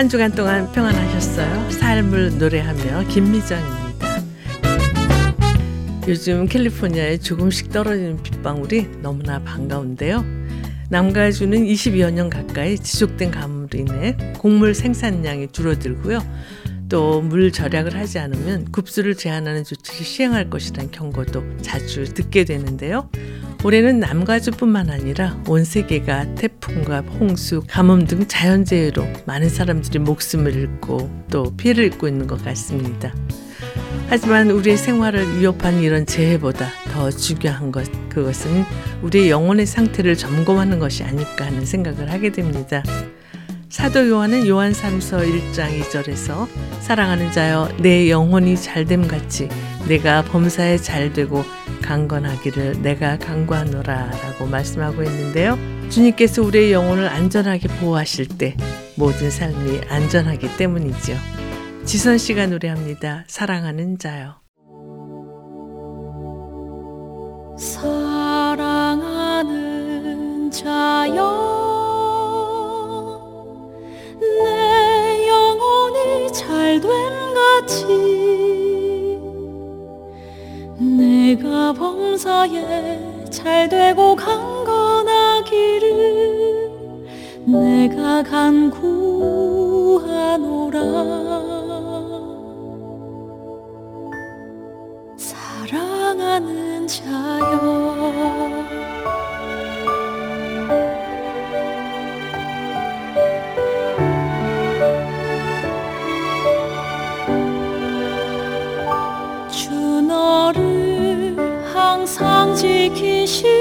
한 주간 동안 평안하셨어요? 삶을 노래하며 김미정입니다. 요즘 캘리포니아에 조금씩 떨어지는 빗방울이 너무나 반가운데요. 남가주는 20여 년 가까이 지속된 가뭄으로 인해 곡물 생산량이 줄어들고요. 또 물 절약을 하지 않으면 급수를 제한하는 조치를 시행할 것이라는 경고도 자주 듣게 되는데요. 올해는 남가주뿐만 아니라 온 세계가 태풍과 홍수, 가뭄 등 자연재해로 많은 사람들이 목숨을 잃고 또 피해를 입고 있는 것 같습니다. 하지만 우리의 생활을 위협하는 이런 재해보다 더 중요한 것, 그것은 우리의 영혼의 상태를 점검하는 것이 아닐까 하는 생각을 하게 됩니다. 사도 요한은 요한 3서 1장 2절에서 사랑하는 자여 내 영혼이 잘됨 같이 내가 범사에 잘되고 강건하기를 내가 강구하노라 라고 말씀하고 있는데요. 주님께서 우리의 영혼을 안전하게 보호하실 때 모든 삶이 안전하기 때문이죠. 지선 씨가 노래합니다. 사랑하는 자요. 사랑하는 자여 내 영혼이 잘됨 같이 내가 범사에 잘 되고 강건하기를 내가 간구하노라. 사랑하는 자여 지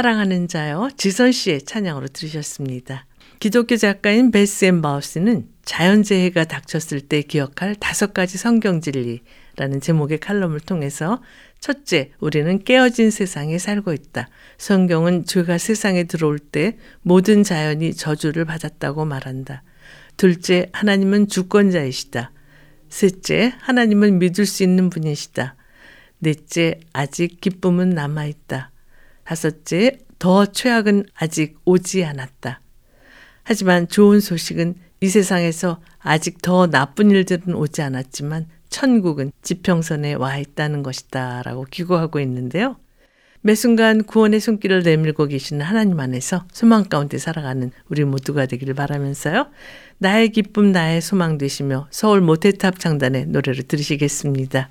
사랑하는 자여 지선 씨의 찬양으로 들으셨습니다. 기독교 작가인 베스 앤 마우스는 자연재해가 닥쳤을 때 기억할 다섯 가지 성경 진리라는 제목의 칼럼을 통해서 첫째, 우리는 깨어진 세상에 살고 있다. 성경은 죄가 세상에 들어올 때 모든 자연이 저주를 받았다고 말한다. 둘째, 하나님은 주권자이시다. 셋째, 하나님은 믿을 수 있는 분이시다. 넷째, 아직 기쁨은 남아있다. 다섯째, 더 최악은 아직 오지 않았다. 하지만 좋은 소식은 이 세상에서 아직 더 나쁜 일들은 오지 않았지만 천국은 지평선에 와 있다는 것이다 라고 기고하고 있는데요. 매 순간 구원의 손길을 내밀고 계시는 하나님 안에서 소망 가운데 살아가는 우리 모두가 되기를 바라면서요. 나의 기쁨 나의 소망 되시며 서울 모태탑 창단의 노래를 들으시겠습니다.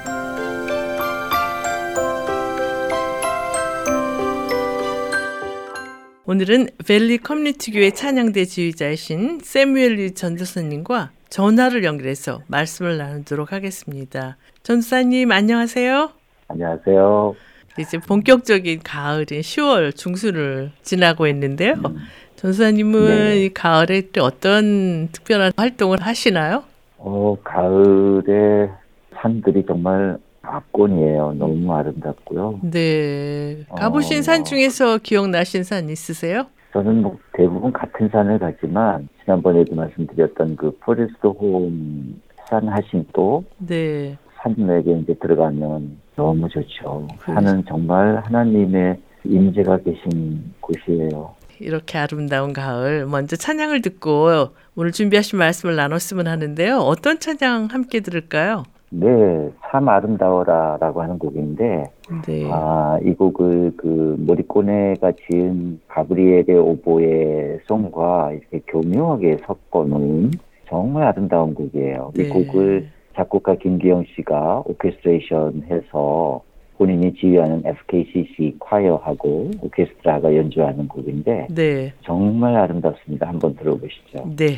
오늘은 벨리 커뮤니티 교회 찬양대 지휘자이신 세뮤엘 리 전도사님과 전화를 연결해서 말씀을 나누도록 하겠습니다. 전도사님 안녕하세요. 안녕하세요. 이제 본격적인 가을인 10월 중순을 지나고 있는데요. 전도사님은 네. 이 가을에 또 어떤 특별한 활동을 하시나요? 어, 가을에 산들이 정말 압권이에요. 너무 아름답고요. 네. 가보신 어. 산 중에서 기억나신 산 있으세요? 저는 뭐 대부분 같은 산을 가지만 지난번에도 말씀드렸던 그 포레스트 홈 샌 하신토 네. 산맥에 이제 들어가면 너무 좋죠. 그렇죠. 산은 정말 하나님의 임재가 계신 곳이에요. 이렇게 아름다운 가을 먼저 찬양을 듣고 오늘 준비하신 말씀을 나눴으면 하는데요. 어떤 찬양 함께 들을까요? 네, 참 아름다워라라고 하는 곡인데 네. 아, 이 곡을 그 모리꼬네가 지은 가브리엘의 오보의 송과 이렇게 교묘하게 섞어 놓은 정말 아름다운 곡이에요. 네. 이 곡을 작곡가 김기영 씨가 오케스트레이션 해서 본인이 지휘하는 FKCC 콰이어하고 오케스트라가 연주하는 곡인데 네. 정말 아름답습니다. 한번 들어보시죠. 네.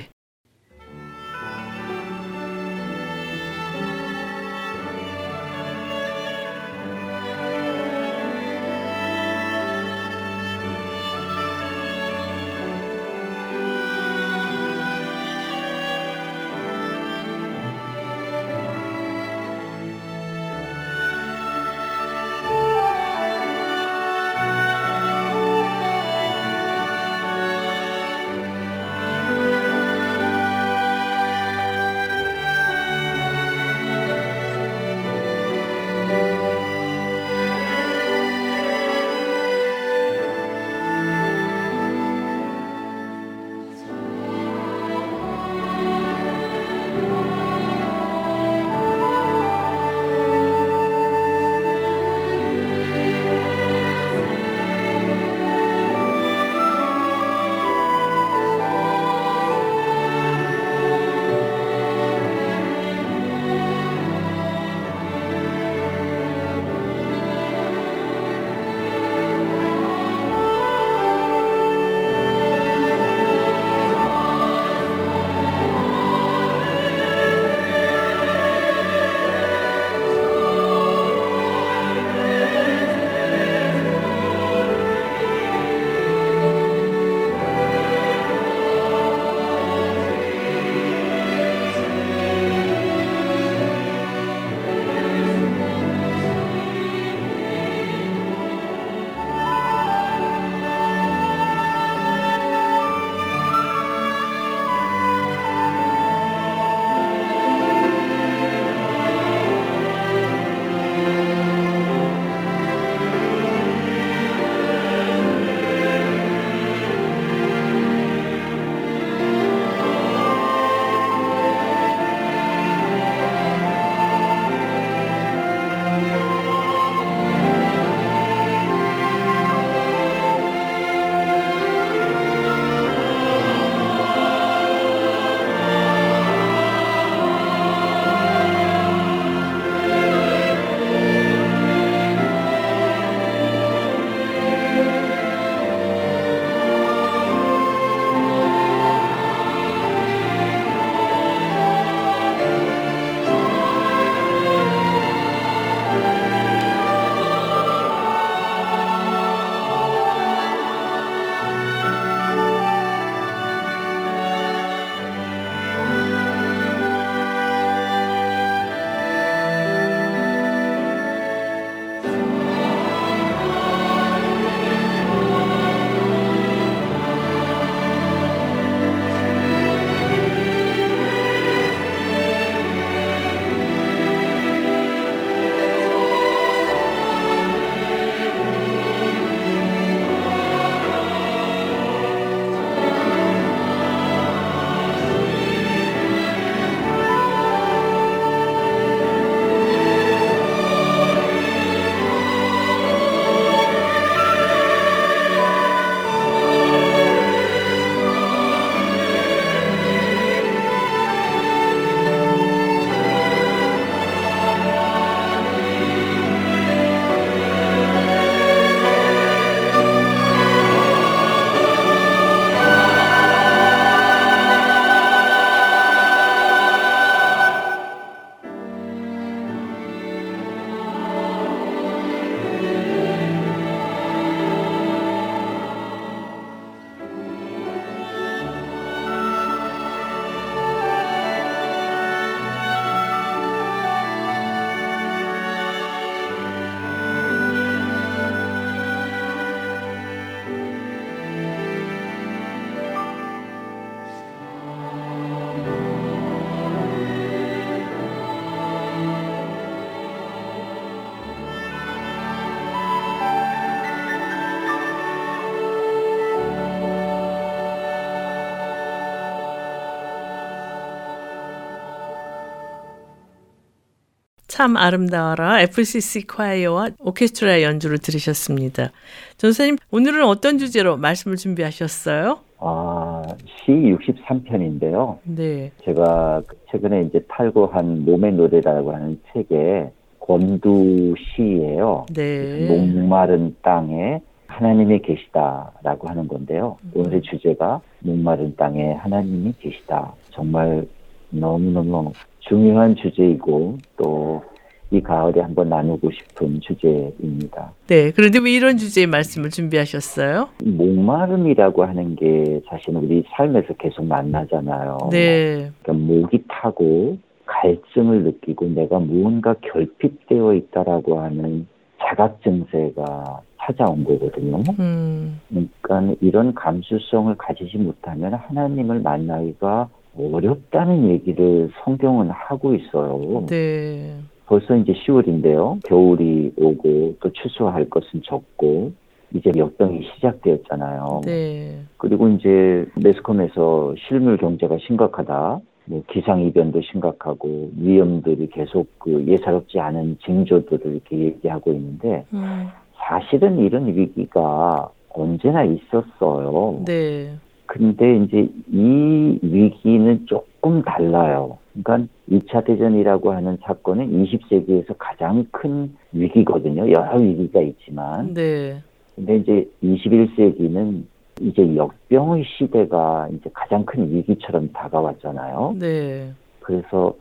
참 아름다워라 FCC 콰이어와 오케스트라 연주를 들으셨습니다. 전사님 오늘은 어떤 주제로 말씀을 준비하셨어요? 아, 시 63편인데요. 네. 제가 최근에 이제 탈고한 몸의 노래라고 하는 책에 권두 시예요. 네. 목마른 땅에 하나님이 계시다라고 하는 건데요. 오늘의 주제가 목마른 땅에 하나님이 계시다. 정말 너무너무 중요한 주제이고 또 이 가을에 한번 나누고 싶은 주제입니다. 네. 그런데 왜 이런 주제의 말씀을 준비하셨어요? 목마름이라고 하는 게 사실 우리 삶에서 계속 만나잖아요. 네. 그러니까 목이 타고 갈증을 느끼고 내가 무언가 결핍되어 있다라고 하는 자각 증세가 찾아온 거거든요. 음. 그러니까 이런 감수성을 가지지 못하면 하나님을 만나기가 어렵다는 얘기를 성경은 하고 있어요. 네. 벌써 이제 10월인데요. 겨울이 오고 또 추수할 것은 적고 이제 역병이 시작되었잖아요. 네. 그리고 이제 매스컴에서 실물 경제가 심각하다. 뭐 기상 이변도 심각하고 위험들이 계속 그 예사롭지 않은 징조들을 이렇게 얘기하고 있는데 음. 사실은 이런 위기가 언제나 있었어요. 네. 근데 이제 이 위기는 조금 달라요. 그러니까 2차 대전이라고 하는 사건은 20세기에서 가장 큰 위기거든요. 여러 위기가 있지만. 네. 근데 이제 21세기는 이제 역병의 시대가 이제 가장 큰 위기처럼 다가왔잖아요. 네. 그래서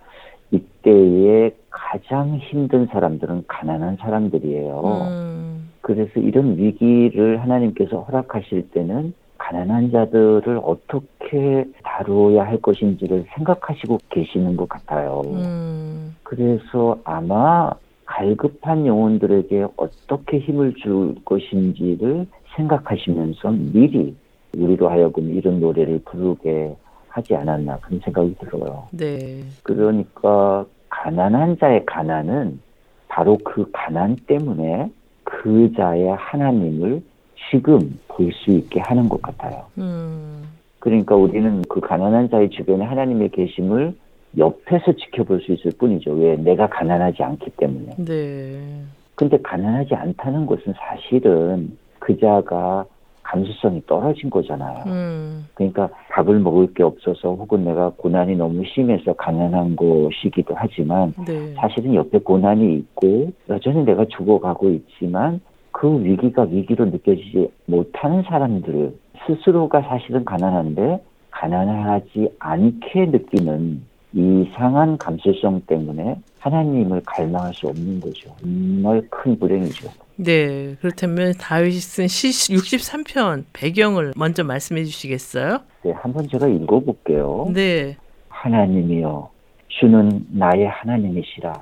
이때에 가장 힘든 사람들은 가난한 사람들이에요. 음. 그래서 이런 위기를 하나님께서 허락하실 때는 가난한 자들을 어떻게 다루어야 할 것인지를 생각하시고 계시는 것 같아요. 음. 그래서 아마 갈급한 영혼들에게 어떻게 힘을 줄 것인지를 생각하시면서 미리 우리로 하여금 이런 노래를 부르게 하지 않았나 그런 생각이 들어요. 네. 그러니까 가난한 자의 가난은 바로 그 가난 때문에 그 자의 하나님을 지금 볼 수 있게 하는 것 같아요. 음. 그러니까 우리는 그 가난한 자의 주변에 하나님의 계심을 옆에서 지켜볼 수 있을 뿐이죠. 왜? 내가 가난하지 않기 때문에. 네. 근데 가난하지 않다는 것은 사실은 그 자가 감수성이 떨어진 거잖아요. 음. 그러니까 밥을 먹을 게 없어서 혹은 내가 고난이 너무 심해서 가난한 것이기도 하지만 네. 사실은 옆에 고난이 있고 여전히 내가 죽어가고 있지만 그 위기가 위기로 느껴지지 못하는 사람들 스스로가 사실은 가난한데 가난하지 않게 느끼는 이상한 감수성 때문에 하나님을 갈망할 수 없는 거죠. 정말 큰 불행이죠. 네. 그렇다면 다윗이 쓴 시 63편 배경을 먼저 말씀해 주시겠어요? 네, 한번 제가 읽어볼게요. 네. 하나님이여, 주는 나의 하나님이시라.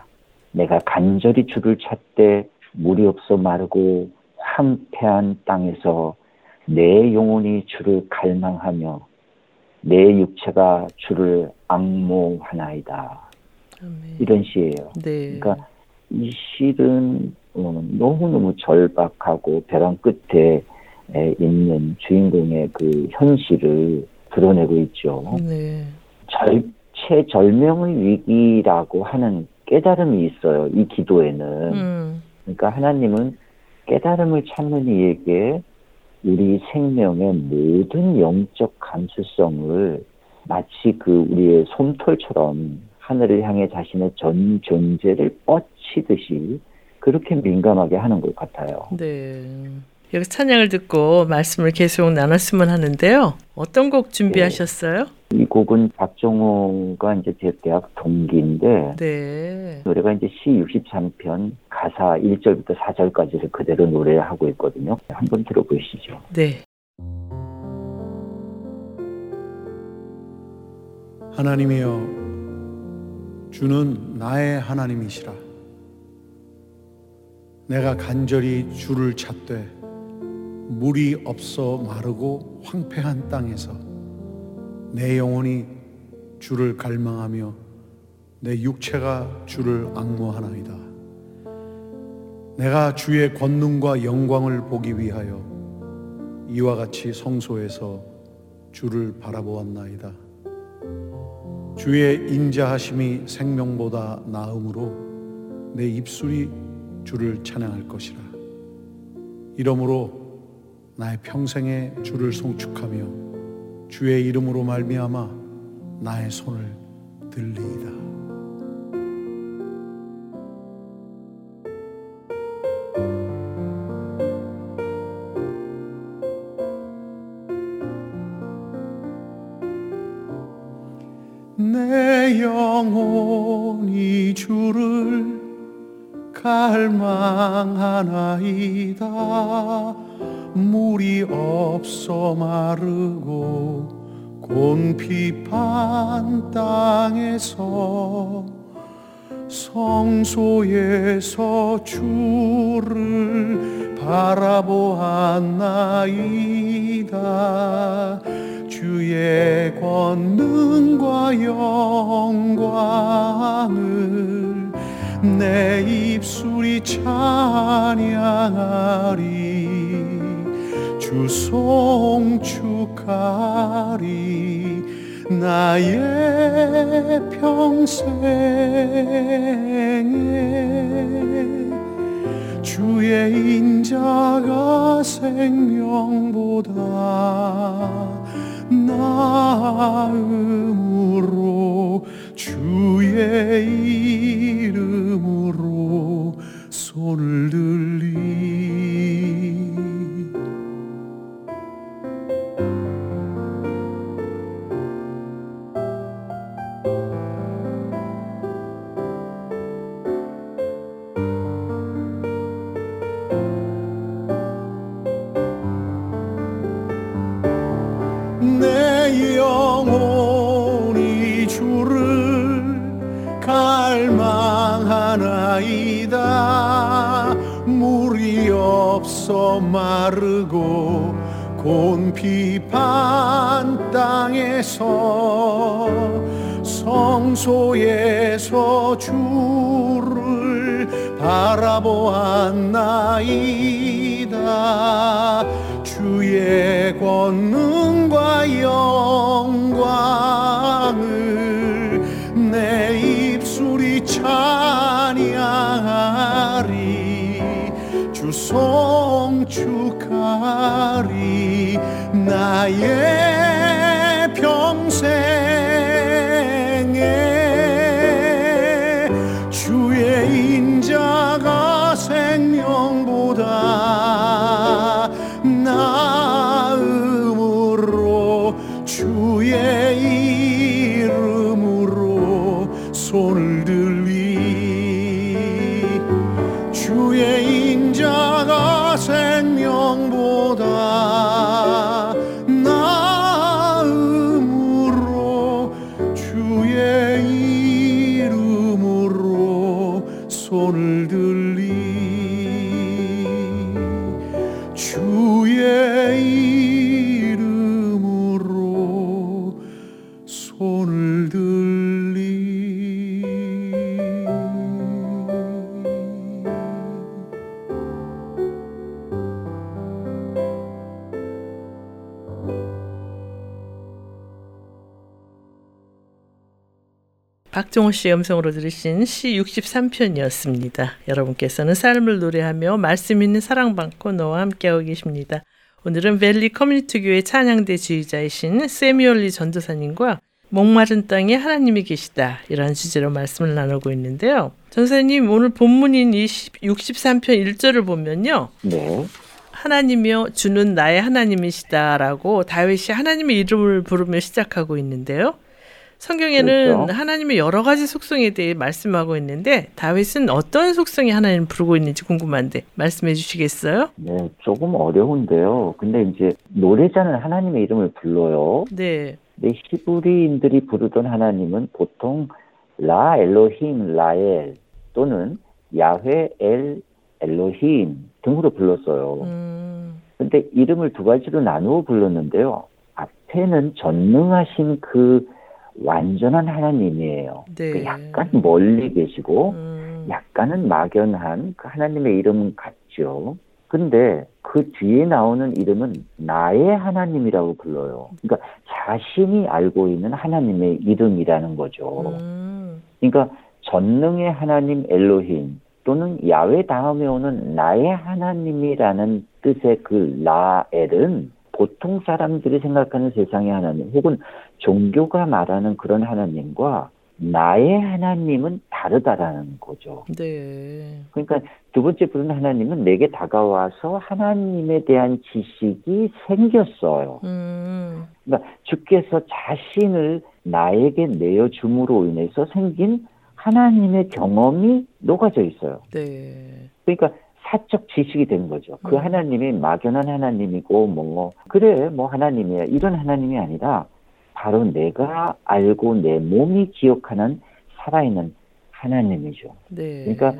내가 간절히 주를 찾되 물이 없어 마르고 황폐한 땅에서 내 영혼이 주를 갈망하며 내 육체가 주를 악모하나이다. 아멘. 이런 시예요. 네. 그러니까 이 시는 어, 너무너무 절박하고 벼랑 끝에 에, 있는 주인공의 그 현실을 드러내고 있죠. 네. 절, 최절명의 위기라고 하는 깨달음이 있어요. 이 기도에는. 음. 그러니까 하나님은 깨달음을 찾는 이에게 우리 생명의 모든 영적 감수성을 마치 그 우리의 솜털처럼 하늘을 향해 자신의 전 존재를 뻗치듯이 그렇게 민감하게 하는 것 같아요. 네. 여기 찬양을 듣고 말씀을 계속 나눴으면 하는데요. 어떤 곡 준비하셨어요? 이 곡은 박정호가 이제 제 대학 동기인데 네. 노래가 이제 시 63편 가사 1절부터 4절까지를 그대로 노래하고 있거든요. 한번 들어보시죠. 네. 하나님이여 주는 나의 하나님이시라 내가 간절히 주를 찾되 물이 없어 마르고 황폐한 땅에서 내 영혼이 주를 갈망하며 내 육체가 주를 악모하나이다 내가 주의 권능과 영광을 보기 위하여 이와 같이 성소에서 주를 바라보았나이다 주의 인자하심이 생명보다 나음으로 내 입술이 주를 찬양할 것이라. 이러므로 나의 평생에 주를 송축하며 주의 이름으로 말미암아 나의 손을 들리이다. 내 영혼이 주를 갈망하나이다 물이 없어 마르고 곤피판 땅에서 성소에서 주를 바라보았나이다. 주의 권능과 영광을 내 입술이 찬양하리 주 송축하리. 나의 평생에 주의 인자가 생명보다 나음으로 주의 이름으로 손을 들 없어 마르고 곤피판 땅에서 성소에서 주를 바라보았나이다. 주의 권능과 영광을 내 입술이 찬양하리. 주송 축하리 나의 박종호 씨 음성으로 들으신 시 63편이었습니다. 여러분께서는 삶을 노래하며 말씀 있는 사랑받고 너와 함께하고 계십니다. 오늘은 벨리 커뮤니티 교회 찬양대 지휘자이신 세미얼리 전도사님과 목마른 땅에 하나님이 계시다 이런 주제로 말씀을 나누고 있는데요. 전사님 오늘 본문인 이 63편 1절을 보면요. 네. 하나님이여 주는 나의 하나님이시다라고 다윗이 하나님의 이름을 부르며 시작하고 있는데요. 성경에는 그렇죠. 하나님의 여러 가지 속성에 대해 말씀하고 있는데 다윗은 어떤 속성이 하나님을 부르고 있는지 궁금한데 말씀해 주시겠어요? 네, 조금 어려운데요. 근데 이제 노래자는 하나님의 이름을 불러요. 네. 근데 히브리인들이 부르던 하나님은 보통 라 엘로힘 라엘 또는 야훼 엘 엘로힘 등으로 불렀어요. 음, 근데 이름을 두 가지로 나누어 불렀는데요. 앞에는 전능하신 그 완전한 하나님이에요. 네. 그 약간 멀리 계시고 음, 약간은 막연한 그 하나님의 이름은 같죠. 근데 그 뒤에 나오는 이름은 나의 하나님이라고 불러요. 그러니까 자신이 알고 있는 하나님의 이름이라는 거죠. 음, 그러니까 전능의 하나님 엘로힘 또는 야외 다음에 오는 나의 하나님이라는 뜻의 그 라엘은 보통 사람들이 생각하는 세상의 하나님 혹은 종교가 말하는 그런 하나님과 나의 하나님은 다르다라는 거죠. 네. 그러니까 두 번째 부른 하나님은 내게 다가와서 하나님에 대한 지식이 생겼어요. 음. 그러니까 주께서 자신을 나에게 내어 줌으로 인해서 생긴 하나님의 경험이 녹아져 있어요. 네. 그러니까 사적 지식이 된 거죠. 그 음. 하나님이 막연한 하나님이고 뭐 그래 뭐 하나님이야 이런 하나님이 아니라 바로 내가 알고 내 몸이 기억하는 살아있는 하나님이죠. 네. 그러니까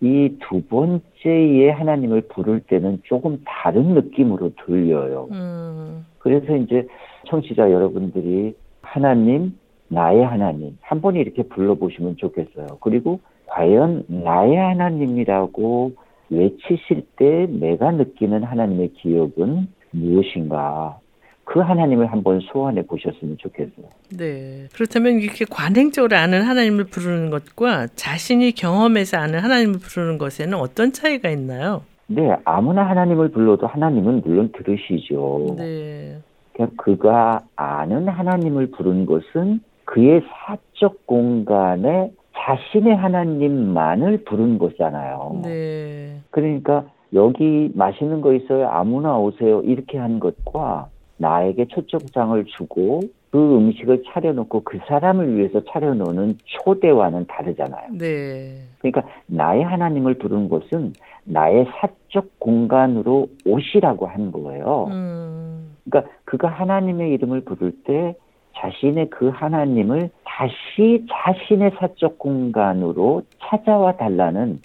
이 두 번째의 하나님을 부를 때는 조금 다른 느낌으로 들려요. 음. 그래서 이제 청취자 여러분들이 하나님, 나의 하나님 한번 이렇게 불러보시면 좋겠어요. 그리고 과연 나의 하나님이라고 외치실 때 내가 느끼는 하나님의 기억은 무엇인가? 그 하나님을 한번 소환해 보셨으면 좋겠어요. 네. 그렇다면 이렇게 관행적으로 아는 하나님을 부르는 것과 자신이 경험해서 아는 하나님을 부르는 것에는 어떤 차이가 있나요? 네, 아무나 하나님을 불러도 하나님은 물론 들으시죠. 네. 그냥 그가 아는 하나님을 부른 것은 그의 사적 공간에 자신의 하나님만을 부른 것이잖아요. 네. 그러니까 여기 맛있는 거 있어요. 아무나 오세요. 이렇게 한 것과 나에게 초청장을 주고 그 음식을 차려놓고 그 사람을 위해서 차려놓는 초대와는 다르잖아요. 네. 그러니까 나의 하나님을 부른 것은 나의 사적 공간으로 오시라고 한 거예요. 음. 그러니까 그가 하나님의 이름을 부를 때 자신의 그 하나님을 다시 자신의 사적 공간으로 찾아와 달라는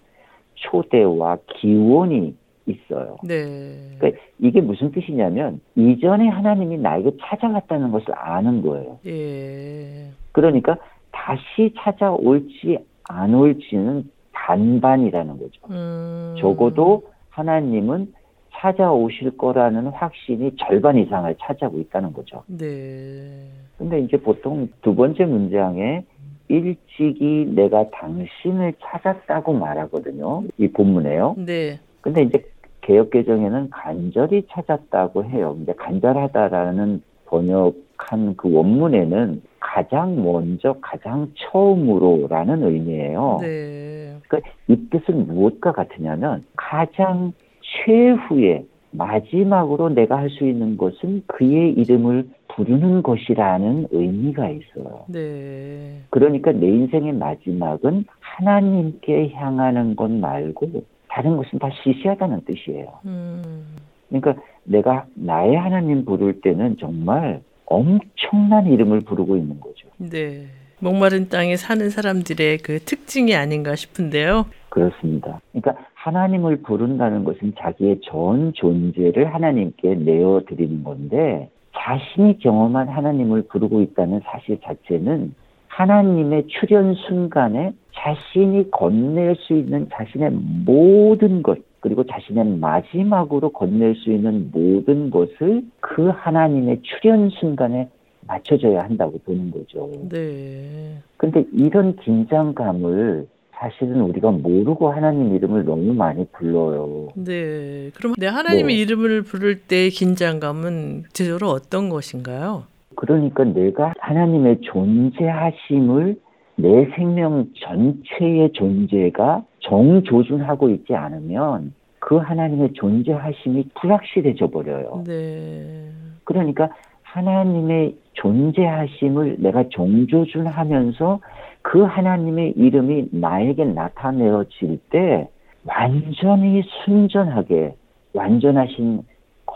초대와 기원이 있어요. 네. 그러니까 이게 무슨 뜻이냐면 이전에 하나님이 나에게 찾아왔다는 것을 아는 거예요. 예. 그러니까 다시 찾아올지 안 올지는 반반이라는 거죠. 음. 적어도 하나님은 찾아오실 거라는 확신이 절반 이상을 차지하고 있다는 거죠. 네. 근데 이제 보통 두 번째 문장에 일찍이 내가 당신을 찾았다고 말하거든요. 이 본문에요. 네. 근데 이제 개혁 개정에는 간절히 찾았다고 해요. 근데 간절하다라는 번역한 그 원문에는 가장 먼저, 가장 처음으로라는 의미예요. 네. 그러니까 이 뜻은 무엇과 같으냐면 가장 최후에 마지막으로 내가 할 수 있는 것은 그의 이름을 부르는 것이라는 의미가 있어요. 네. 그러니까 내 인생의 마지막은 하나님께 향하는 것 말고 다른 것은 다 시시하다는 뜻이에요. 음. 그러니까 내가 나의 하나님 부를 때는 정말 엄청난 이름을 부르고 있는 거죠. 네. 목마른 땅에 사는 사람들의 그 특징이 아닌가 싶은데요. 그렇습니다. 그러니까 하나님을 부른다는 것은 자기의 전 존재를 하나님께 내어드리는 건데 자신이 경험한 하나님을 부르고 있다는 사실 자체는 하나님의 출현 순간에 자신이 건넬 수 있는 자신의 모든 것 그리고 자신의 마지막으로 건넬 수 있는 모든 것을 그 하나님의 출현 순간에 맞춰줘야 한다고 보는 거죠. 네. 근데 이런 긴장감을 사실은 우리가 모르고 하나님 이름을 너무 많이 불러요. 네. 그럼 내 하나님의 네. 이름을 부를 때의 긴장감은 구체적으로 어떤 것인가요? 그러니까 내가 하나님의 존재하심을 내 생명 전체의 존재가 정조준하고 있지 않으면 그 하나님의 존재하심이 불확실해져 버려요. 네. 그러니까 하나님의 존재하심을 내가 정조준하면서 그 하나님의 이름이 나에게 나타내어질 때 완전히 순전하게 완전하신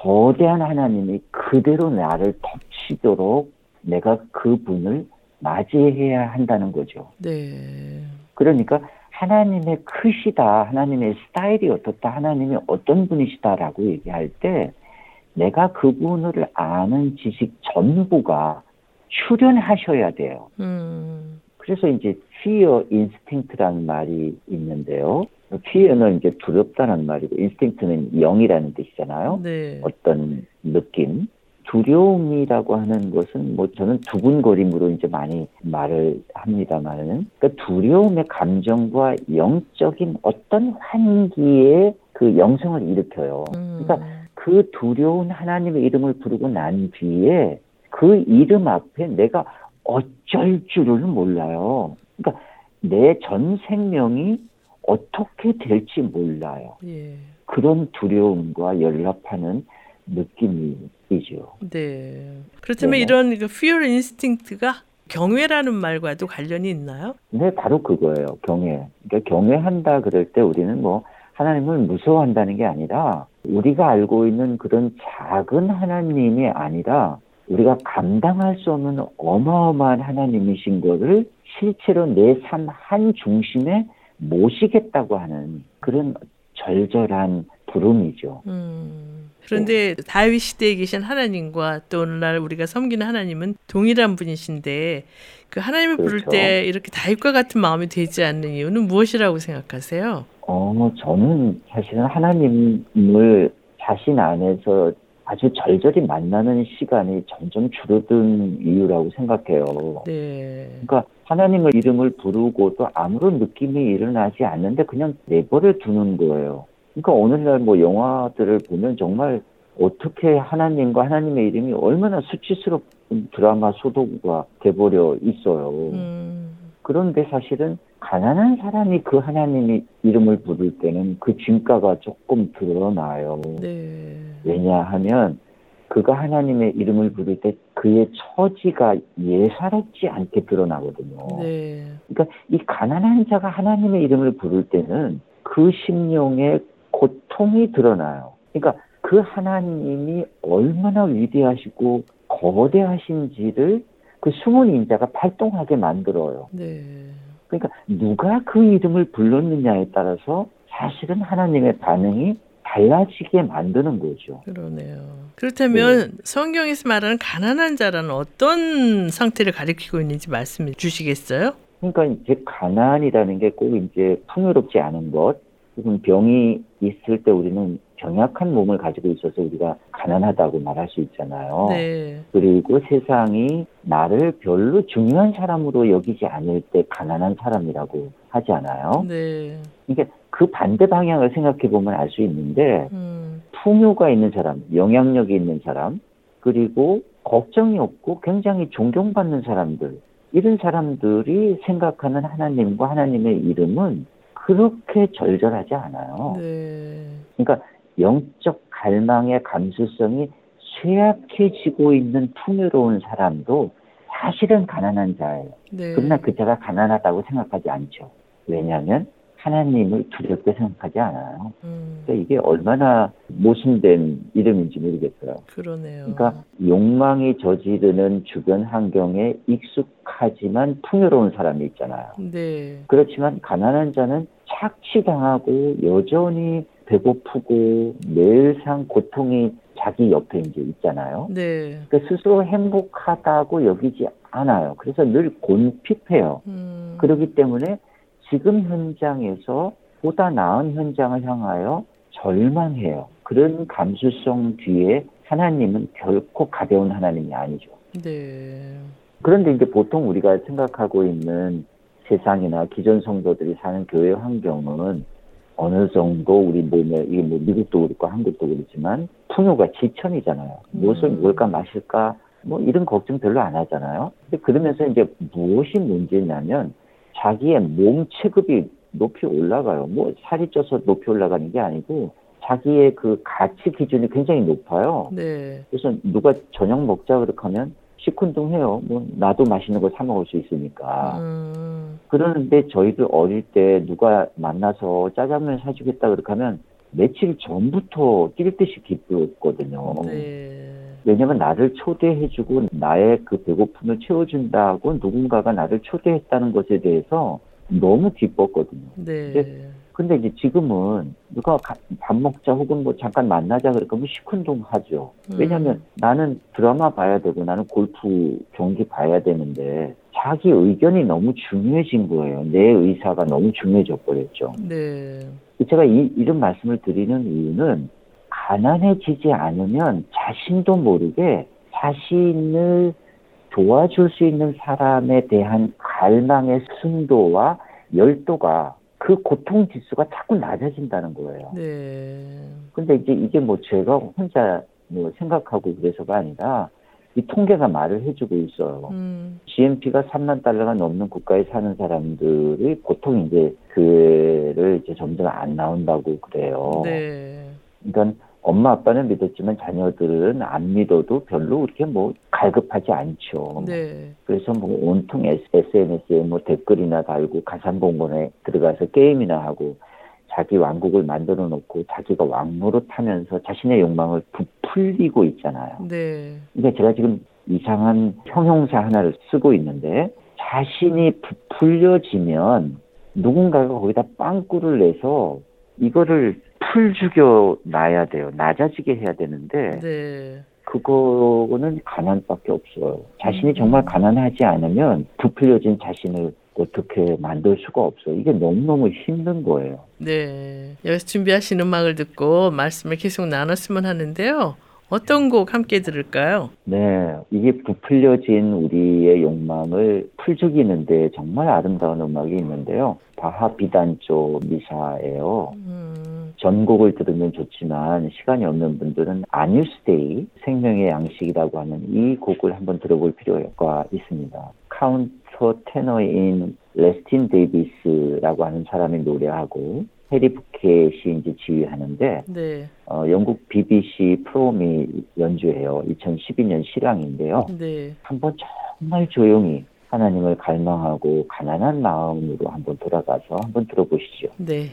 거대한 하나님이 그대로 나를 덮치도록 내가 그분을 맞이해야 한다는 거죠. 네. 그러니까 하나님의 크시다, 하나님의 스타일이 어떻다, 하나님이 어떤 분이시다라고 얘기할 때 내가 그분을 아는 지식 전부가 출현하셔야 돼요. 음. 그래서 이제 fear instinct라는 말이 있는데요. Fear는 이제 두렵다는 말이고 instinct는 영이라는 뜻이잖아요. 네. 어떤 느낌. 두려움이라고 하는 것은 뭐 저는 두근거림으로 이제 많이 말을 합니다만은 그러니까 두려움의 감정과 영적인 어떤 환기의 그 영성을 일으켜요. 음. 그러니까 그 두려운 하나님의 이름을 부르고 난 뒤에 그 이름 앞에 내가 어쩔 줄을 몰라요. 그러니까 내 전 생명이 어떻게 될지 몰라요. 예. 그런 두려움과 연락하는 느낌이죠. 네. 그렇다면 네. 이런 그 fear instinct가 경외라는 말과도 관련이 있나요? 네, 바로 그거예요. 경외. 그러니까 경외한다 그럴 때 우리는 뭐 하나님을 무서워한다는 게 아니라 우리가 알고 있는 그런 작은 하나님이 아니라 우리가 감당할 수 없는 어마어마한 하나님이신 거를 실제로 내 삶 한 중심에 모시겠다고 하는 그런 절절한 부름이죠. 음. 그런데 다윗 시대에 계신 하나님과 또 오늘날 우리가 섬기는 하나님은 동일한 분이신데 그 하나님을 부를 그렇죠. 때 이렇게 다윗과 같은 마음이 되지 않는 이유는 무엇이라고 생각하세요? 어, 저는 사실은 하나님을 자신 안에서 아주 절절히 만나는 시간이 점점 줄어든 이유라고 생각해요. 네. 그러니까 하나님의 이름을 부르고도 아무런 느낌이 일어나지 않는데 그냥 내버려 두는 거예요. 그러니까 오늘날 뭐 영화들을 보면 정말 어떻게 하나님과 하나님의 이름이 얼마나 수치스럽은 드라마 소도구가 돼버려 있어요. 음. 그런데 사실은 가난한 사람이 그 하나님의 이름을 부를 때는 그 진가가 조금 드러나요. 네. 왜냐하면 그가 하나님의 이름을 부를 때 그의 처지가 예사롭지 않게 드러나거든요. 네. 그러니까 이 가난한 자가 하나님의 이름을 부를 때는 그 심령의 고통이 드러나요. 그러니까 그 하나님이 얼마나 위대하시고 거대하신지를 그 숨은 인자가 발동하게 만들어요. 네. 그러니까 누가 그 이름을 불렀느냐에 따라서 사실은 하나님의 반응이 달라지게 만드는 거죠. 그러네요. 그렇다면 네. 성경에서 말하는 가난한 자라는 어떤 상태를 가리키고 있는지 말씀해 주시겠어요? 그러니까 이제 가난이라는 게 꼭 이제 풍요롭지 않은 것, 혹은 병이 있을 때 우리는 병약한 몸을 가지고 있어서 우리가 가난하다고 말할 수 있잖아요. 네. 그리고 세상이 나를 별로 중요한 사람으로 여기지 않을 때 가난한 사람이라고 하지 않아요. 네. 이게 그 반대 방향을 생각해 보면 알 수 있는데 음. 풍요가 있는 사람, 영향력이 있는 사람, 그리고 걱정이 없고 굉장히 존경받는 사람들, 이런 사람들이 생각하는 하나님과 하나님의 이름은 그렇게 절절하지 않아요. 네. 그러니까 영적 갈망의 감수성이 쇠약해지고 있는 풍요로운 사람도 사실은 가난한 자예요. 네. 그러나 그 자가 가난하다고 생각하지 않죠. 왜냐하면 하나님을 두렵게 생각하지 않아요. 음. 그러니까 이게 얼마나 모순된 이름인지 모르겠어요. 그러네요. 그러니까 욕망이 저지르는 주변 환경에 익숙하지만 풍요로운 사람이 있잖아요. 네. 그렇지만 가난한 자는 착취당하고 여전히 배고프고 매일상 고통이 자기 옆에 이제 있잖아요. 네. 그러니까 스스로 행복하다고 여기지 않아요. 그래서 늘 곤핍해요. 음. 그렇기 때문에 지금 현장에서 보다 나은 현장을 향하여 절망해요. 그런 감수성 뒤에 하나님은 결코 가벼운 하나님이 아니죠. 네. 그런데 이제 보통 우리가 생각하고 있는 세상이나 기존 성도들이 사는 교회 환경은 어느 정도 우리 몸에 이게 뭐 미국도 그렇고 한국도 그렇지만 풍요가 지천이잖아요. 무엇을 음. 먹을까 마실까 뭐 이런 걱정 별로 안 하잖아요. 근데 그러면서 이제 무엇이 문제냐면 자기의 몸 체급이 높이 올라가요. 뭐 살이 쪄서 높이 올라가는 게 아니고 자기의 그 가치 기준이 굉장히 높아요. 네. 그래서 누가 저녁 먹자 그렇게 하면 시큰둥해요. 뭐 나도 맛있는 거사 먹을 수 있으니까. 음. 그러는데 저희들 어릴 때 누가 만나서 짜장면 사주겠다 그렇게 하면 며칠 전부터 뛸 듯이 기뻤거든요. 네. 왜냐면 나를 초대해주고 나의 그 배고픔을 채워준다고 누군가가 나를 초대했다는 것에 대해서 너무 기뻤거든요. 네. 근데 이제 지금은 누가 가- 밥 먹자 혹은 뭐 잠깐 만나자 그러면 시큰둥하죠. 음. 왜냐하면 나는 드라마 봐야 되고 나는 골프 경기 봐야 되는데 자기 의견이 너무 중요해진 거예요. 내 의사가 너무 중요해져 버렸죠. 네. 제가 이, 이런 말씀을 드리는 이유는 가난해지지 않으면 자신도 모르게 자신을 도와줄 수 있는 사람에 대한 갈망의 순도와 열도가 그 고통 지수가 자꾸 낮아진다는 거예요. 네. 근데 이제 이게 뭐 제가 혼자 뭐 생각하고 그래서가 아니라 이 통계가 말을 해주고 있어요. 음. GNP가 3만 달러가 넘는 국가에 사는 사람들이 보통 이제 교회를 이제 점점 안 나온다고 그래요. 네. 그러니까 엄마 아빠는 믿었지만 자녀들은 안 믿어도 별로 그렇게 뭐 갈급하지 않죠. 네. 그래서 뭐 온통 SNS에 뭐 댓글이나 달고 가상공간에 들어가서 게임이나 하고 자기 왕국을 만들어 놓고 자기가 왕노릇 하면서 자신의 욕망을 부풀리고 있잖아요. 네. 그러니까 제가 지금 이상한 형용사 하나를 쓰고 있는데 자신이 부풀려지면 누군가가 거기다 빵꾸를 내서 이거를 풀 죽여 놔야 돼요. 낮아지게 해야 되는데 네. 그거는 가난밖에 없어요. 자신이 음. 정말 가난하지 않으면 부풀려진 자신을 어떻게 만들 수가 없어요. 이게 너무너무 힘든 거예요. 네. 여기서 준비하신 음악을 듣고 말씀을 계속 나눴으면 하는데요. 어떤 곡 함께 들을까요? 네, 이게 부풀려진 우리의 욕망을 풀죽이는데 정말 아름다운 음악이 있는데요. 바하 비단조 미사예요. 음. 전곡을 들으면 좋지만 시간이 없는 분들은 Agnus Dei 생명의 양식이라고 하는 이 곡을 한번 들어볼 필요가 있습니다. 카운터 테너인 이에스틴 데이비스라고 하는 사람이 노래하고 해리 비켓이 이제 지휘하는데 네. 어, 영국 BBC 프롬이 연주해요. 2012년 실황인데요. 네. 한번 정말 조용히 하나님을 갈망하고 가난한 마음으로 한번 돌아가서 한번 들어보시죠. 네.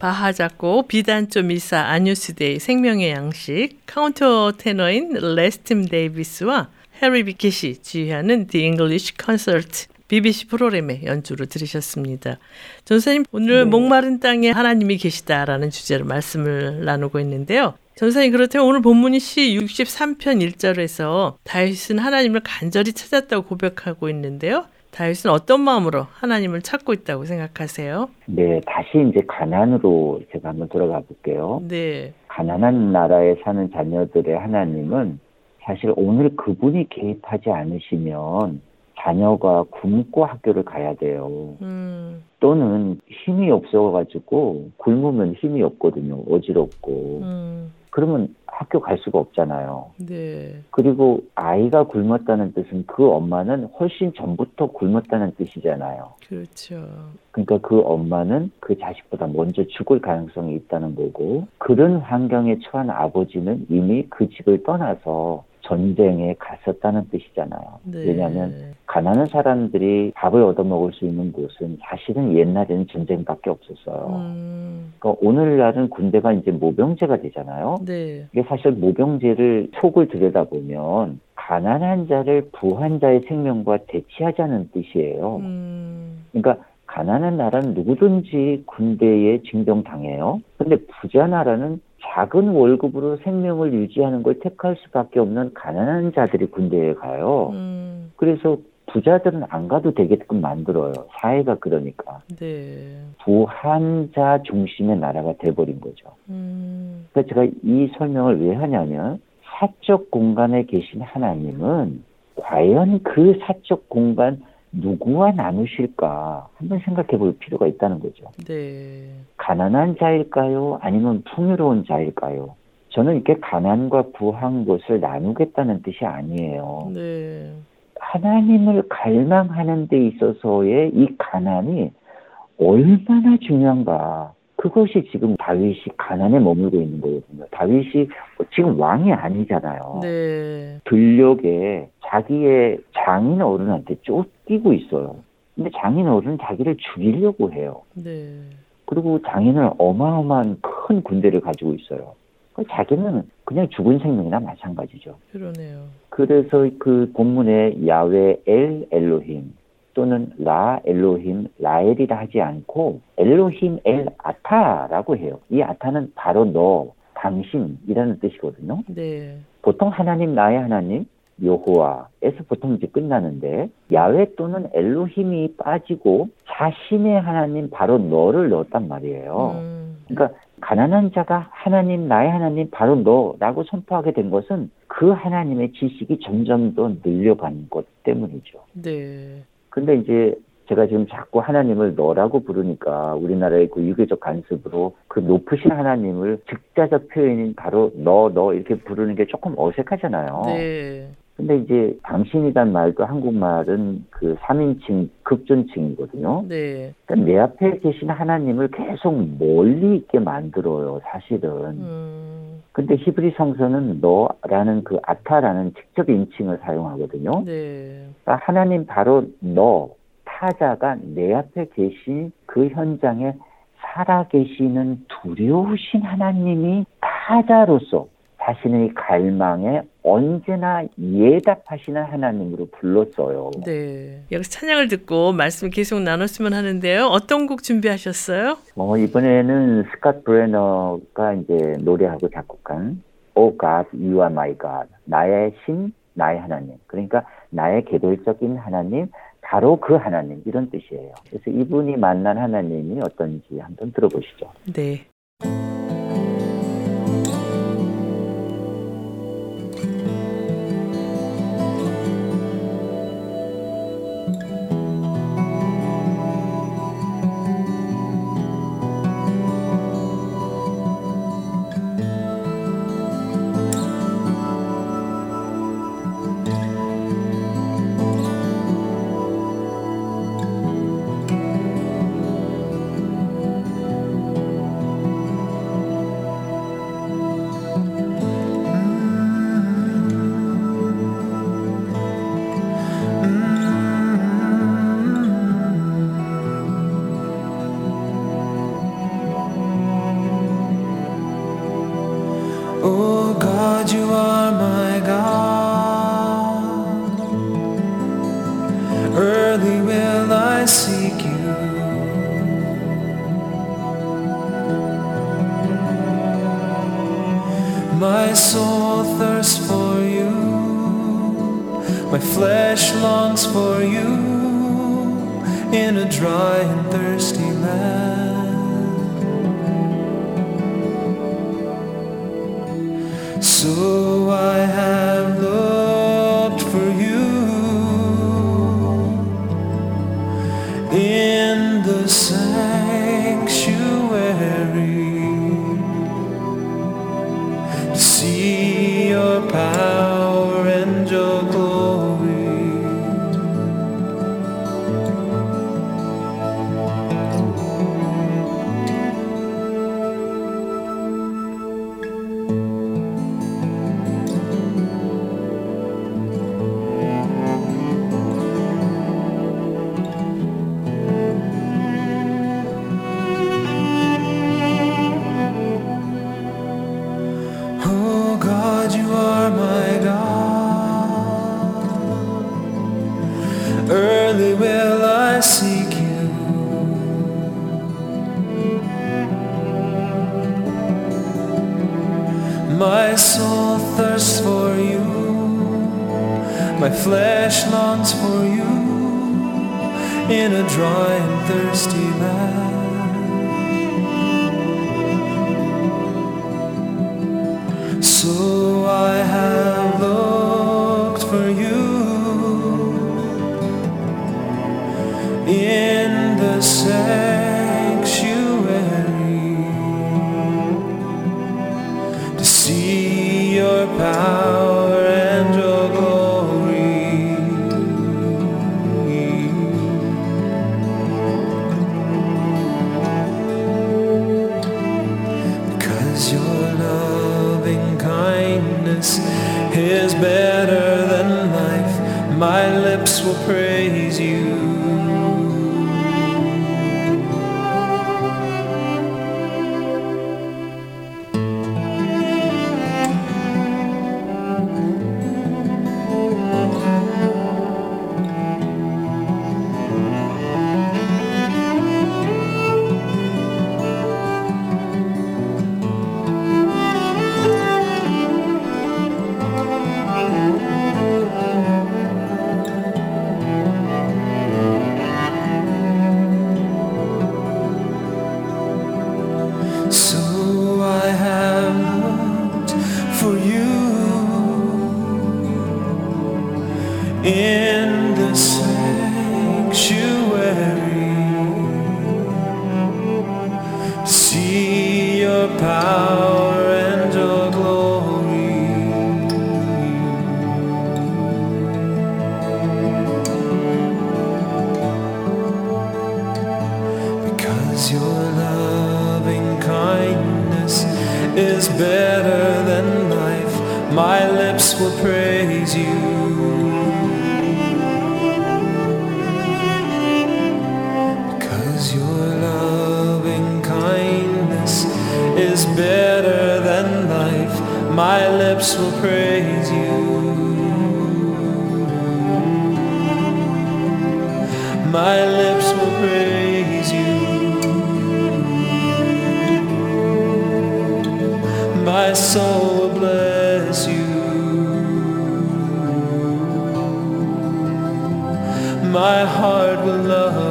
바하 작곡 B단조 미사 Agnus Dei 생명의 양식 카운터 테너인 이에스틴 데이비스와 해리 비켓이 지휘하는 The English Concert BBC 프로그램의 연주로 들으셨습니다. 전사님 오늘 네. 목마른 땅에 하나님이 계시다라는 주제로 말씀을 나누고 있는데요. 전사님 그렇다면 오늘 본문이 시 63편 1절에서 다윗은 하나님을 간절히 찾았다고 고백하고 있는데요. 다윗은 어떤 마음으로 하나님을 찾고 있다고 생각하세요? 네, 다시 이제 가난으로 제가 한번 돌아가 볼게요. 네. 가난한 나라에 사는 자녀들의 하나님은 사실 오늘 그분이 개입하지 않으시면 자녀가 굶고 학교를 가야 돼요. 음, 또는 힘이 없어가지고 굶으면 힘이 없거든요. 어지럽고. 음, 그러면 학교 갈 수가 없잖아요. 네. 그리고 아이가 굶었다는 뜻은 그 엄마는 훨씬 전부터 굶었다는 뜻이잖아요. 그렇죠. 그러니까 그 엄마는 그 자식보다 먼저 죽을 가능성이 있다는 거고 그런 환경에 처한 아버지는 이미 그 집을 떠나서 전쟁에 갔었다는 뜻이잖아요. 네. 왜냐하면 가난한 사람들이 밥을 얻어먹을 수 있는 곳은 사실은 옛날에는 전쟁밖에 없었어요. 음, 그러니까 오늘날은 군대가 이제 모병제가 되잖아요. 네. 이게 사실 모병제를 속을 들여다보면 가난한 자를 부한 자의 생명과 대치하자는 뜻이에요. 음, 그러니까 가난한 나라는 누구든지 군대에 징병당해요. 근데 부자 나라는 작은 월급으로 생명을 유지하는 걸 택할 수밖에 없는 가난한 자들이 군대에 가요. 음, 그래서 부자들은 안 가도 되게끔 만들어요. 사회가 그러니까. 네. 부한 자 중심의 나라가 돼버린 거죠. 음, 그래서 제가 이 설명을 왜 하냐면 사적 공간에 계신 하나님은 과연 그 사적 공간 누구와 나누실까 한번 생각해 볼 필요가 있다는 거죠. 네. 가난한 자일까요? 아니면 풍요로운 자일까요? 저는 이렇게 가난과 부한 것을 나누겠다는 뜻이 아니에요. 네. 하나님을 갈망하는 데 있어서의 이 가난이 얼마나 중요한가. 그것이 지금 다윗이 가난에 머물고 있는 거거든요. 다윗이 지금 왕이 아니잖아요. 네. 들녘에 자기의 장인 어른한테 쫓기고 있어요. 근데 장인 어른은 자기를 죽이려고 해요. 네. 그리고 장인은 어마어마한 큰 군대를 가지고 있어요. 그 자기는 그냥 죽은 생명이나 마찬가지죠. 그러네요. 그래서 그 본문에 야외 엘 엘로힘 또는 라 엘로힘 라엘이라 하지 않고 엘로힘 엘 아타라고 해요. 이 아타는 바로 너, 당신이라는 뜻이거든요. 네. 보통 하나님 나의 하나님 여호와에서 보통 이제 끝나는데 야외 또는 엘로힘이 빠지고 자신의 하나님 바로 너를 넣었단 말이에요. 음, 그러니까 가난한 자가 하나님 나의 하나님 바로 너라고 선포하게 된 것은 그 하나님의 지식이 점점 더 늘려간 것 때문이죠. 네. 근데 이제 제가 지금 자꾸 하나님을 너라고 부르니까 우리나라의 그 유교적 관습으로 그 높으신 하나님을 즉자적 표현인 바로 너, 너 이렇게 부르는 게 조금 어색하잖아요. 네. 근데 이제 당신이란 말도 한국말은 그 3인칭 급존칭이거든요. 네. 그러니까 내 앞에 계신 하나님을 계속 멀리 있게 만들어요, 사실은. 음, 근데 히브리 성서는 너라는 그 아타라는 직접 인칭을 사용하거든요. 네. 그러니까 하나님 바로 너, 타자가 내 앞에 계신 그 현장에 살아 계시는 두려우신 하나님이 타자로서 자신의 갈망에 언제나 예답하시는 하나님으로 불렀어요. 네. 여기서 찬양을 듣고 말씀 계속 나눴으면 하는데요. 어떤 곡 준비하셨어요? 어, 이번에는 스캇 브레너가 이제 노래하고 작곡한 Oh God, You Are My God. 나의 신, 나의 하나님. 그러니까 나의 개별적인 하나님, 바로 그 하나님 이런 뜻이에요. 그래서 이분이 만난 하나님이 어떤지 한번 들어보시죠. 네. my soul thirsts for you, my flesh longs for you in a dry and thirsty land. my soul will bless you. My heart will love.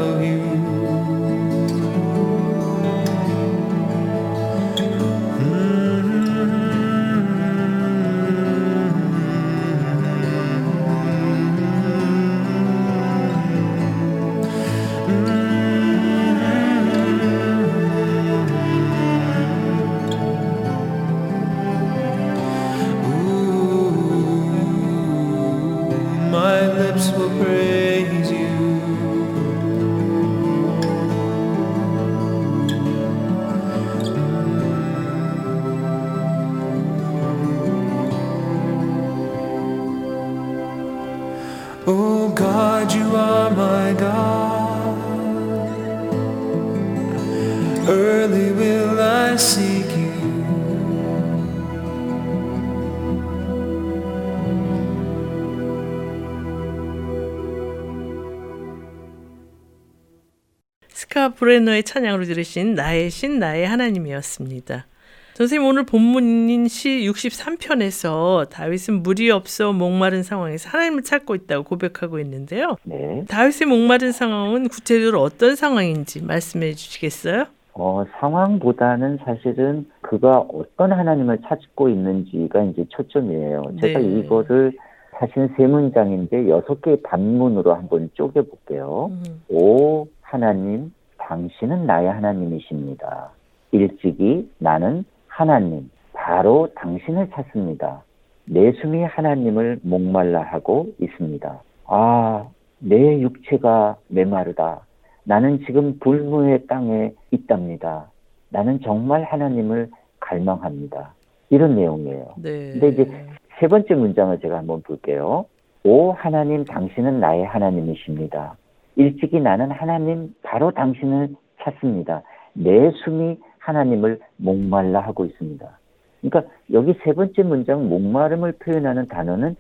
브레너의 찬양으로 들으신 나의 신 나의 하나님이었습니다. 선생님 오늘 본문인 시 63편에서 다윗은 물이 없어 목마른 상황에서 하나님을 찾고 있다고 고백하고 있는데요. 네. 다윗의 목마른 상황은 구체적으로 어떤 상황인지 말씀해 주시겠어요? 어, 상황보다는 사실은 그가 어떤 하나님을 찾고 있는지가 이제 초점이에요. 제가 네. 이거를 사실 세 문장인데 여섯 개의 단문으로 한번 쪼개볼게요. 음, 오 하나님, 당신은 나의 하나님이십니다. 일찍이 나는 하나님, 바로 당신을 찾습니다. 내 숨이 하나님을 목말라 하고 있습니다. 아, 내 육체가 메마르다. 나는 지금 불무의 땅에 있답니다. 나는 정말 하나님을 갈망합니다. 이런 내용이에요. 네. 근데 이제 세 번째 문장을 제가 한번 볼게요. 오 하나님 당신은 나의 하나님이십니다. 일찍이 나는 하나님 바로 당신을 찾습니다. 내 숨이 하나님을 목말라 하고 있습니다. 그러니까 여기 세 번째 문장 목마름을 표현하는 단어는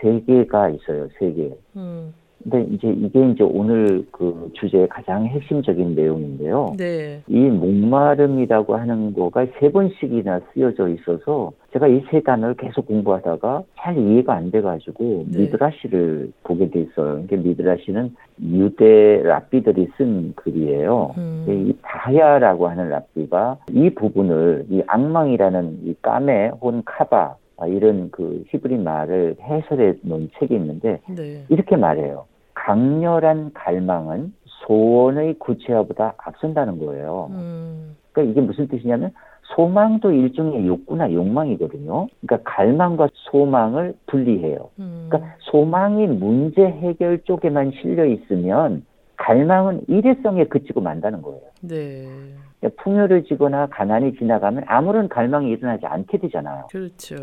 세 개가 있어요. 세 개. 음, 근데 이제 이게 이제 오늘 그 주제의 가장 핵심적인 내용인데요. 네. 이 목마름이라고 하는 거가 세 번씩이나 쓰여져 있어서 제가 이 세 단어를 계속 공부하다가 잘 이해가 안 돼가지고 네. 미드라시를 보게 돼 있어요. 이게 미드라시는 유대 랍비들이 쓴 글이에요. 음, 이 다야라고 하는 랍비가 이 부분을 이 악망이라는 이 까메 혼 카바 아, 이런 그 히브리 말을 해설해 놓은 책이 있는데 네. 이렇게 말해요. 강렬한 갈망은 소원의 구체화보다 앞선다는 거예요. 음, 그러니까 이게 무슨 뜻이냐면 소망도 일종의 욕구나 욕망이거든요. 그러니까 갈망과 소망을 분리해요. 음, 그러니까 소망이 문제 해결 쪽에만 실려 있으면 갈망은 일회성에 그치고 만다는 거예요. 네. 그러니까 풍요를 지거나 가난이 지나가면 아무런 갈망이 일어나지 않게 되잖아요. 그렇죠.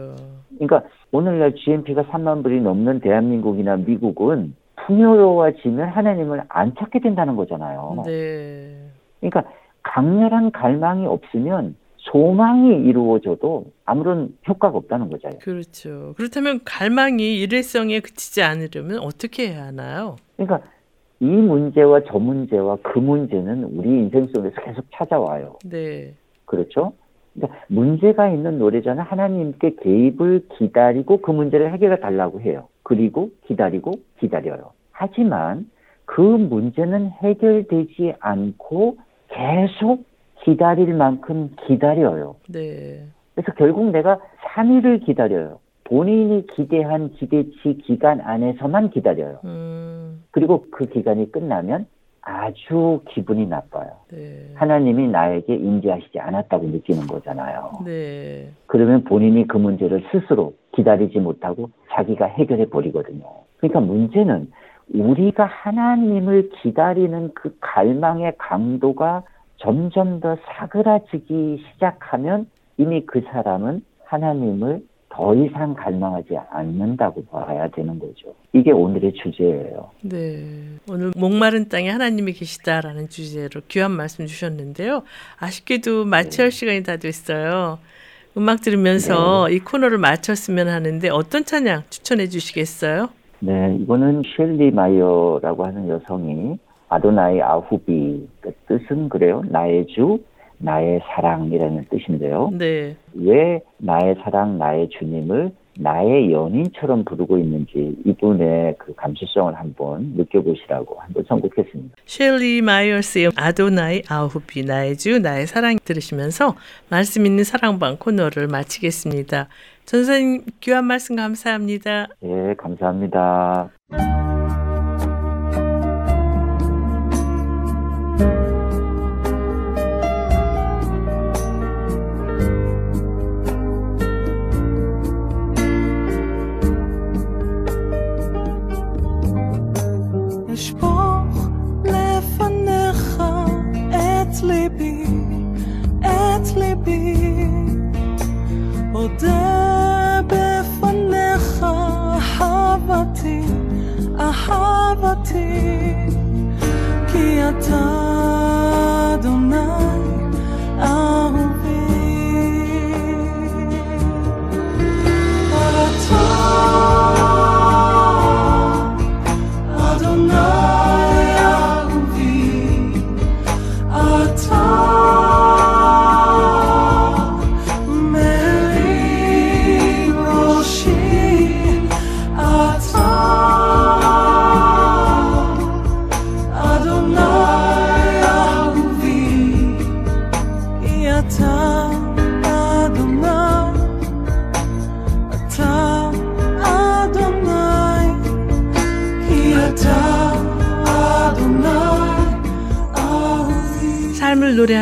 그러니까 오늘날 GNP가 3만 불이 넘는 대한민국이나 미국은 풍요로워지면 하나님을 안 찾게 된다는 거잖아요. 네. 그러니까 강렬한 갈망이 없으면 소망이 이루어져도 아무런 효과가 없다는 거잖아요. 그렇죠. 그렇다면 갈망이 일회성에 그치지 않으려면 어떻게 해야 하나요? 그러니까 이 문제와 저 문제와 그 문제는 우리 인생 속에서 계속 찾아와요. 네. 그렇죠? 그러니까 문제가 있는 노래자는 하나님께 개입을 기다리고 그 문제를 해결해 달라고 해요. 그리고 기다리고 기다려요. 하지만 그 문제는 해결되지 않고 계속 기다릴 만큼 기다려요. 네. 그래서 결국 내가 3일을 기다려요. 본인이 기대한 기대치 기간 안에서만 기다려요. 음, 그리고 그 기간이 끝나면 아주 기분이 나빠요. 네. 하나님이 나에게 인지하시지 않았다고 느끼는 거잖아요. 네. 그러면 본인이 그 문제를 스스로 기다리지 못하고 자기가 해결해 버리거든요. 그러니까 문제는 우리가 하나님을 기다리는 그 갈망의 강도가 점점 더 사그라지기 시작하면 이미 그 사람은 하나님을 더 이상 갈망하지 않는다고 봐야 되는 거죠. 이게 오늘의 주제예요. 네. 오늘 목마른 땅에 하나님이 계시다라는 주제로 귀한 말씀 주셨는데요. 아쉽게도 마쳐야 할 시간이 다 됐어요. 음악 들으면서 이 코너를 마쳤으면 하는데 어떤 찬양 추천해 주시겠어요? 네, 이거는 셸리 마이어라고 하는 여성이 אדוני אהובי 그 뜻은 그래요. 나의 주, 나의 사랑이라는 뜻인데요. 네. 왜 나의 사랑, 나의 주님을 나의 연인처럼 부르고 있는지 이분의 그 감수성을 한번 느껴보시라고 한번 선곡했습니다. 셸리 마이어스의 아도나이 아후비 나의 주 나의 사랑 들으시면서 말씀 있는 사랑방 코너를 마치겠습니다. 전선님 귀한 말씀 감사합니다. 예, 감사합니다.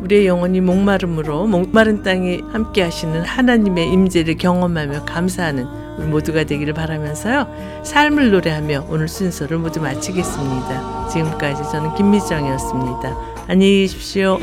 우리의 영혼이 목마름으로 목마른 땅에 함께 하시는 하나님의 임재를 경험하며 감사하는 우리 모두가 되기를 바라면서요. 삶을 노래하며 오늘 순서를 모두 마치겠습니다. 지금까지 저는 김미정이었습니다. 안녕히 계십시오.